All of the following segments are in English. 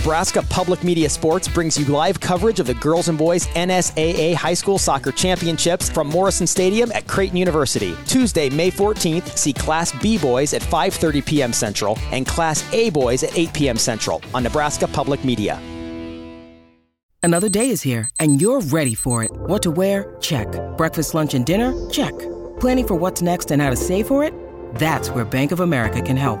Nebraska Public Media Sports brings you live coverage of the girls and boys NSAA High School Soccer Championships from Morrison Stadium at Creighton University. Tuesday, May 14th, see Class B boys at 5:30 p.m. Central and Class A boys at 8 p.m. Central on Nebraska Public Media. Another day is here and you're ready for it. What to wear? Check. Breakfast, lunch, and dinner? Check. Planning for what's next and how to save for it? That's where Bank of America can help.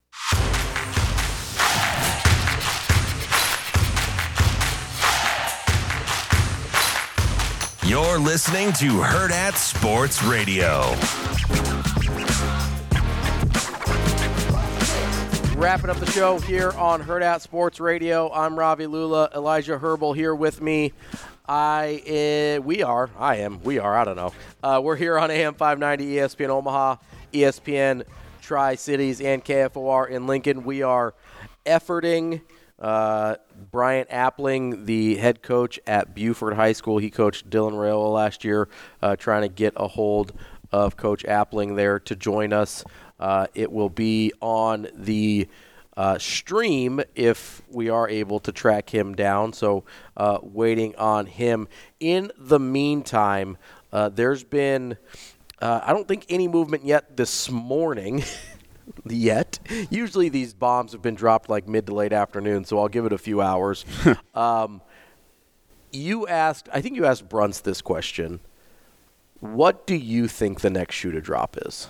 You're listening to Hurrdat Sports Radio. Wrapping up the show here on Hurrdat Sports Radio. I'm Ravi Lulla. Elijah Herbel here with me. I uh, we are I am we are I don't know. Uh, we're here on AM 590 ESPN Omaha, ESPN Tri Cities, and KFOR in Lincoln. We are efforting. Uh, Bryant Appling, the head coach at Buford High School, he coached Dylan Raiola last year, uh, trying to get a hold of Coach Appling there to join us. Uh, it will be on the uh, stream if we are able to track him down. So, uh, waiting on him. In the meantime, uh, there's been, uh, I don't think, any movement yet this morning. yet. Usually these bombs have been dropped like mid to late afternoon, so I'll give it a few hours. um, you asked, I think you asked Brunts this question. What do you think the next shoe to drop is?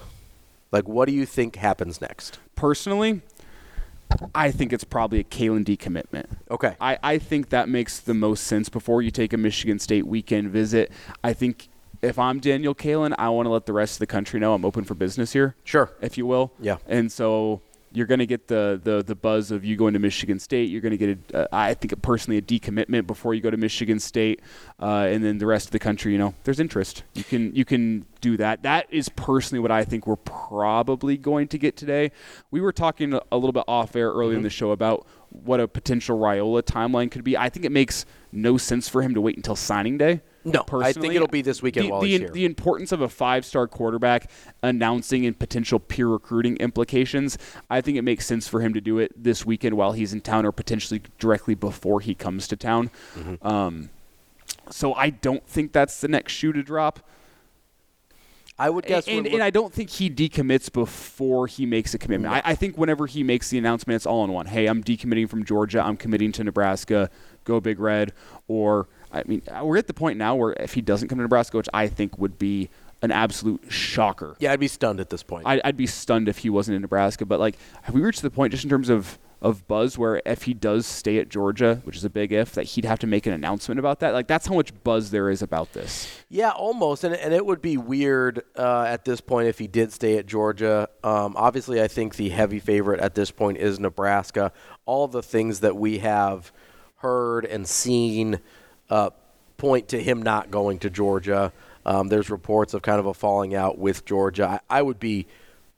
Like, what do you think happens next? Personally, I think it's probably a Kaelin decommitment. Okay. I, I think that makes the most sense before you take a Michigan State weekend visit. I think if I'm Daniel Kaelin, I want to let the rest of the country know I'm open for business here. Sure. If you will. Yeah. And so you're going to get the, the, the buzz of you going to Michigan State. You're going to get, a, uh, I think, personally, a decommitment before you go to Michigan State, uh, and then the rest of the country. You know, there's interest. You can you can do that. That is personally what I think we're probably going to get today. We were talking a little bit off air early mm-hmm. in the show about what a potential Raiola timeline could be. I think it makes no sense for him to wait until signing day. No, personally. I think it'll be this weekend the, while the. The importance of a five-star quarterback announcing and potential peer recruiting implications, I think it makes sense for him to do it this weekend while he's in town or potentially directly before he comes to town. Mm-hmm. Um, so I don't think that's the next shoe to drop. I would guess. And, and, I don't think he decommits before he makes a commitment. No. I, I, think whenever he makes the announcement, it's all in one. Hey, I'm decommitting from Georgia. I'm committing to Nebraska. Go Big Red. Or I mean, we're at the point now where if he doesn't come to Nebraska, which I think would be an absolute shocker. Yeah, I'd be stunned at this point. I'd, I'd be stunned if he wasn't in Nebraska. But like, have we reached the point just in terms of of buzz where if he does stay at Georgia, which is a big if, that he'd have to make an announcement about that. Like that's how much buzz there is about this. Yeah, almost, and and it would be weird uh, at this point if he did stay at Georgia. Um, obviously, I think the heavy favorite at this point is Nebraska. All the things that we have heard and seen uh, point to him not going to Georgia. Um, there's reports of kind of a falling out with Georgia. I, I, would be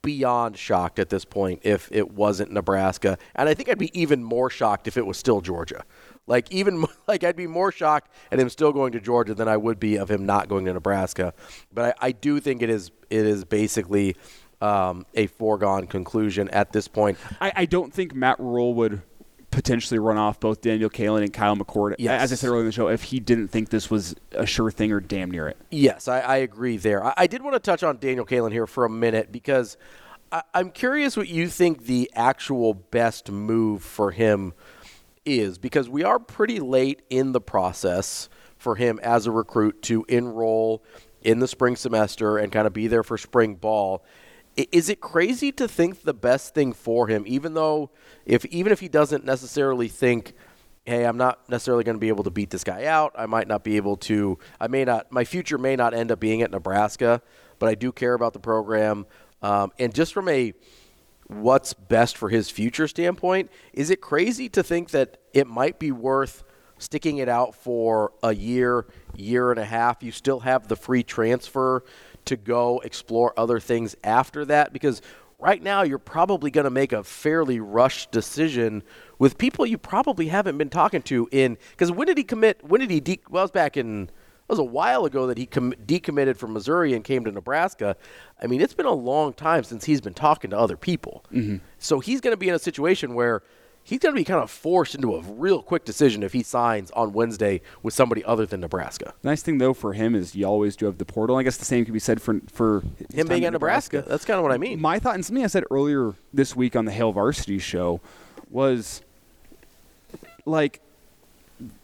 beyond shocked at this point if it wasn't Nebraska, and I think I'd be even more shocked if it was still Georgia. Like even like I'd be more shocked at him still going to Georgia than I would be of him not going to Nebraska. But I, I do think it is it is basically um, a foregone conclusion at this point. I, I don't think Matt Rhule would potentially run off both Daniel Kaelin and Kyle McCord, yes. as I said earlier in the show, if he didn't think this was a sure thing or damn near it. Yes, I, I agree there. I, I, did want to touch on Daniel Kaelin here for a minute because I, I'm curious what you think the actual best move for him is because we are pretty late in the process for him as a recruit to enroll in the spring semester and kind of be there for spring ball. Is it crazy to think the best thing for him, even though if even if he doesn't necessarily think, hey, I'm not necessarily going to be able to beat this guy out. I might not be able to. I may not. My future may not end up being at Nebraska, but I do care about the program. Um, and just from a what's best for his future standpoint, is it crazy to think that it might be worth sticking it out for a year, year and a half? You still have the free transfer to go explore other things after that because right now you're probably going to make a fairly rushed decision with people you probably haven't been talking to in because when did he commit when did he de- well it was back in it was a while ago that he com- decommitted from Missouri and came to Nebraska. I mean, it's been a long time since he's been talking to other people. Mm-hmm. So he's going to be in a situation where he's going to be kind of forced into a real quick decision if he signs on Wednesday with somebody other than Nebraska. Nice thing though for him is you always do have the portal. I guess the same could be said for for his Him being at Nebraska, that's kind of what I mean. My thought and something I said earlier this week on the Hail Varsity show was like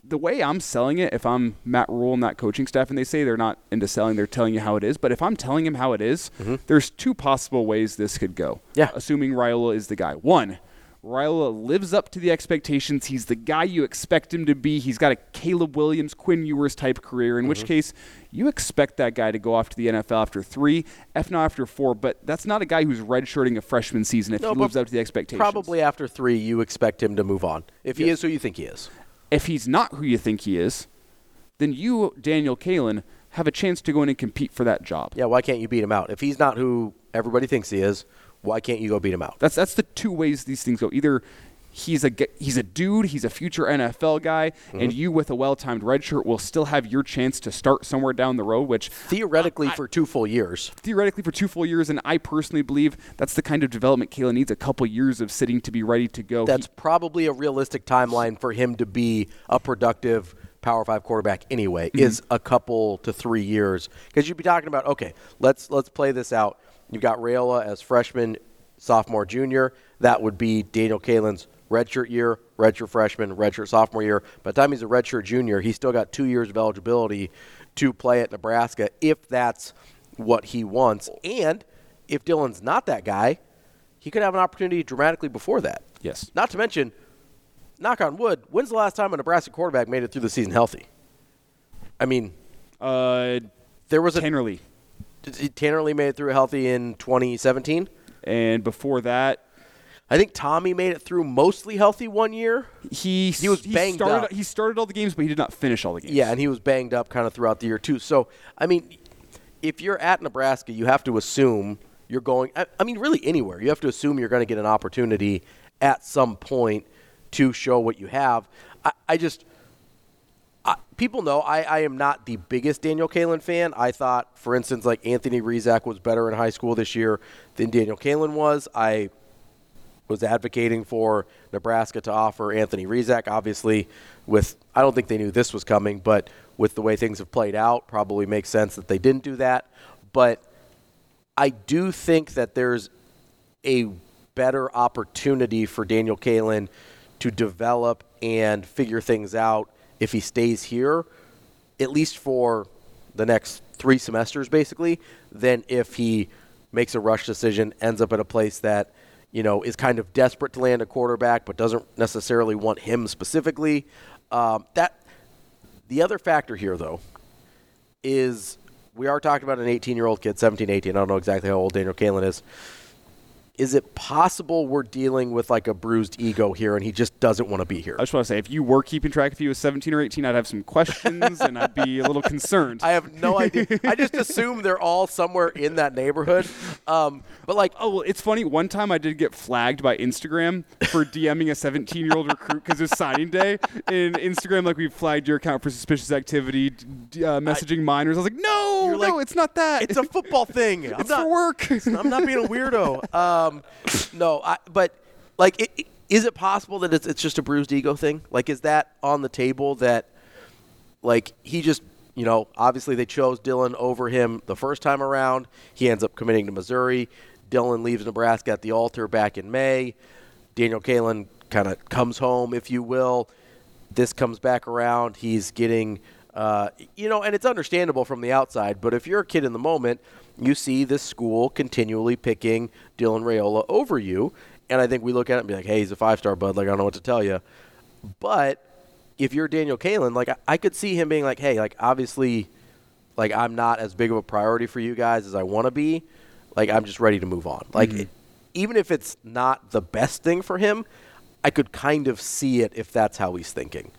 the way I'm selling it, if I'm Matt Rhule and that coaching staff, and they say they're not into selling, they're telling you how it is. But if I'm telling him how it is, there's two possible ways this could go. Mm-hmm. Yeah. Assuming Raiola is the guy. One, Raiola lives up to the expectations. He's the guy you expect him to be. He's got a Caleb Williams, Quinn Ewers type career, in Mm-hmm. which case you expect that guy to go off to the NFL after three, if not after four. But that's not a guy who's redshirting a freshman season if No, he lives up to the expectations. Probably after three, you expect him to move on. If he is who you think he is. if he's not who you think he is, then you, Daniel Kaelin, have a chance to go in and compete for that job. Yeah, why can't you beat him out? If he's not who everybody thinks he is, why can't you go beat him out? That's that's the two ways these things go. Either he's a he's a dude, he's a future NFL guy, Mm-hmm. and you with a well-timed red shirt will still have your chance to start somewhere down the road, which Theoretically, for two full years. theoretically for two full years, and I personally believe that's the kind of development Kaelin needs. A couple years of sitting to be ready to go. That's He- probably a realistic timeline for him to be a productive Power Five quarterback. Anyway, is a couple to three years because you'd be talking about okay, let's let's play this out. You've got Raiola as freshman, sophomore, junior. That would be Daniel Kaelin's redshirt year, redshirt freshman, redshirt sophomore year. By the time he's a redshirt junior, he's still got two years of eligibility to play at Nebraska if that's what he wants. And if Dylan's not that guy, he could have an opportunity dramatically before that. Yes. Not to mention, knock on wood, when's the last time a Nebraska quarterback made it through the season healthy? I mean, uh, there was a Tanner Lee, Tanner Lee made it through healthy in 2017. and before that, I think Tommy made it through mostly healthy one year. he He was banged started, up. He started all the games, but he did not finish all the games. Yeah, and he was banged up kind of throughout the year too. So, I mean, if you're at Nebraska, you have to assume you're going. I, I mean, really anywhere, you have to assume you're going to get an opportunity at some point to show what you have. I, I just. People know I, I am not the biggest Daniel Kaelin fan. I thought, for instance, like Anthony Rizak was better in high school this year than Daniel Kaelin was. I was advocating for Nebraska to offer Anthony Rizak. Obviously, with I don't think they knew this was coming, but with the way things have played out, probably makes sense that they didn't do that. But I do think that there's a better opportunity for Daniel Kaelin to develop and figure things out if he stays here, at least for the next three semesters, basically, than if he makes a rush decision, ends up at a place that you know is kind of desperate to land a quarterback, but doesn't necessarily want him specifically. Um, that the other factor here, though, is we are talking about an 18 year old kid, 17, 18. I don't know exactly how old Daniel Kaelin is. Is it possible we're dealing with like a bruised ego here and he just doesn't want to be here? I just want to say, if you were keeping track, if he was 17 or 18, I'd have some questions and I'd be a little concerned. I have no idea. I just assume they're all somewhere in that neighborhood. Um, but like, Oh well, it's funny. One time I did get flagged by Instagram for DMing a 17 year old recruit because it's signing day. And Instagram, like we flagged your account for suspicious activity, uh, messaging minors. I was like, no, no, like, it's not that. it's a football thing. I'm it's not, for work. I'm not being a weirdo. Um, Um, no, I, but like, it, is it possible that it's, it's just a bruised ego thing? Like, is that on the table that, like, he just, you know, obviously they chose Dylan over him the first time around. He ends up committing to Missouri. Dylan leaves Nebraska at the altar back in May. Daniel Kaelin kind of comes home, if you will. This comes back around. He's getting Uh, you know, and it's understandable from the outside, but if you're a kid in the moment, you see this school continually picking Dylan Raiola over you, and I think we look at it and be like, "Hey, he's a five-star bud. Like I don't know what to tell you." But if you're Daniel Kaelin, like I, I could see him being like, "Hey, like obviously, like I'm not as big of a priority for you guys as I want to be. Like I'm just ready to move on. Like it, even if it's not the best thing for him, I could kind of see it if that's how he's thinking."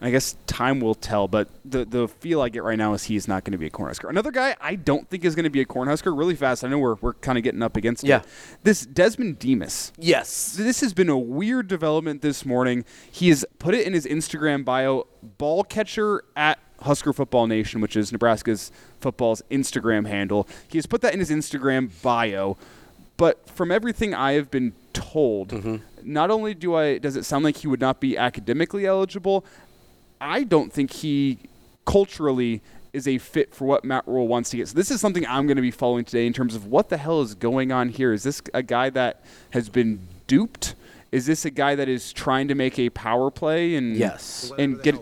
And I guess time will tell, but the the feel I get right now is he's not going to be a Cornhusker. Another guy I don't think is going to be a Cornhusker really fast. I know we're, we're kind of getting up against Yeah. it. This Desmond Demas. Yes. This has been a weird development this morning. He has put it in his Instagram bio, ball catcher at Husker Football Nation, which is Nebraska's football's Instagram handle. He has put that in his Instagram bio. But from everything I have been told, mm-hmm. not only do I does it sound like he would not be academically eligible, I don't think he culturally is a fit for what Matt Rhule wants to get. So this is something I'm going to be following today in terms of what the hell is going on here. Is this a guy that has been duped? Is this a guy that is trying to make a power play and Yes. and get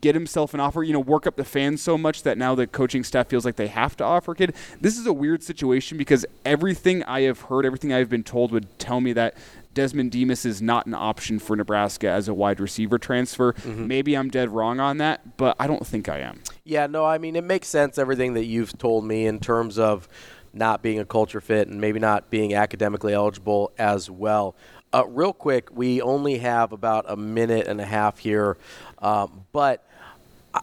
get himself an offer? You know, work up the fans so much that now the coaching staff feels like they have to offer kid. This is a weird situation because everything I have heard, everything I have been told, would tell me that Desmond Demas is not an option for Nebraska as a wide receiver transfer. Maybe I'm dead wrong on that, but I don't think I am. Yeah, no, I mean, it makes sense, everything that you've told me in terms of not being a culture fit and maybe not being academically eligible as well. Uh, real quick, we only have about a minute and a half here, um, but I,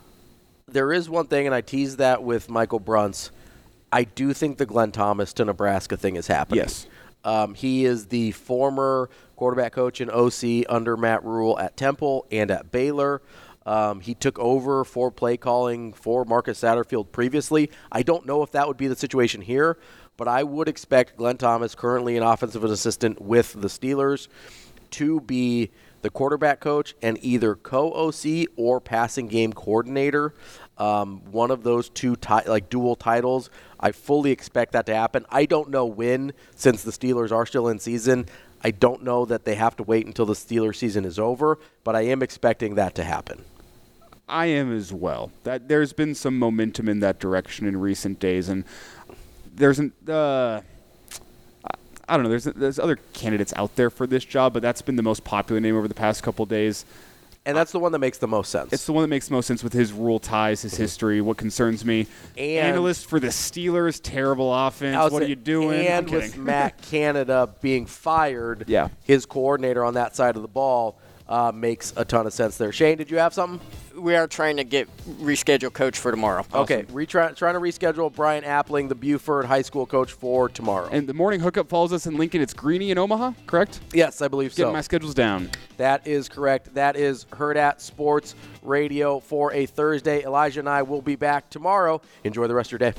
there is one thing, and I teased that with Michael Brunts. I do think the Glenn Thomas to Nebraska thing is happening. Yes. Um, he is the former quarterback coach and OC under Matt Rhule at Temple and at Baylor. Um, he took over for play calling for Marcus Satterfield previously. I don't know if that would be the situation here, but I would expect Glenn Thomas, currently an offensive assistant with the Steelers, to be the quarterback coach and either co-OC or passing game coordinator. Um, one of those two ti- like dual titles. I fully expect that to happen. I don't know when, since the Steelers are still in season. I don't know that they have to wait until the Steelers season is over, but I am expecting that to happen. I am as well. That there's been some momentum in that direction in recent days, and there's an uh, I- don't know. There's there's other candidates out there for this job, but that's been the most popular name over the past couple days. And that's the one that makes the most sense. It's the one that makes most sense with his Rhule ties, his mm-hmm. history. What concerns me, And- analyst for the Steelers, terrible offense. What are you doing? And with. Matt Canada being fired, Yeah. his coordinator on that side of the ball uh, makes a ton of sense there. Shane, did you have something? We are trying to get reschedule coach for tomorrow. Okay, retry, trying to reschedule Brian Appling, the Buford High School coach, for tomorrow. and the morning hookup follows us in Lincoln. It's Greeny in Omaha, correct? yes, I believe Getting so. my schedules down. That is correct. That is Hurrdat Sports Radio for a Thursday. Elijah and I will be back tomorrow. Enjoy the rest of your day.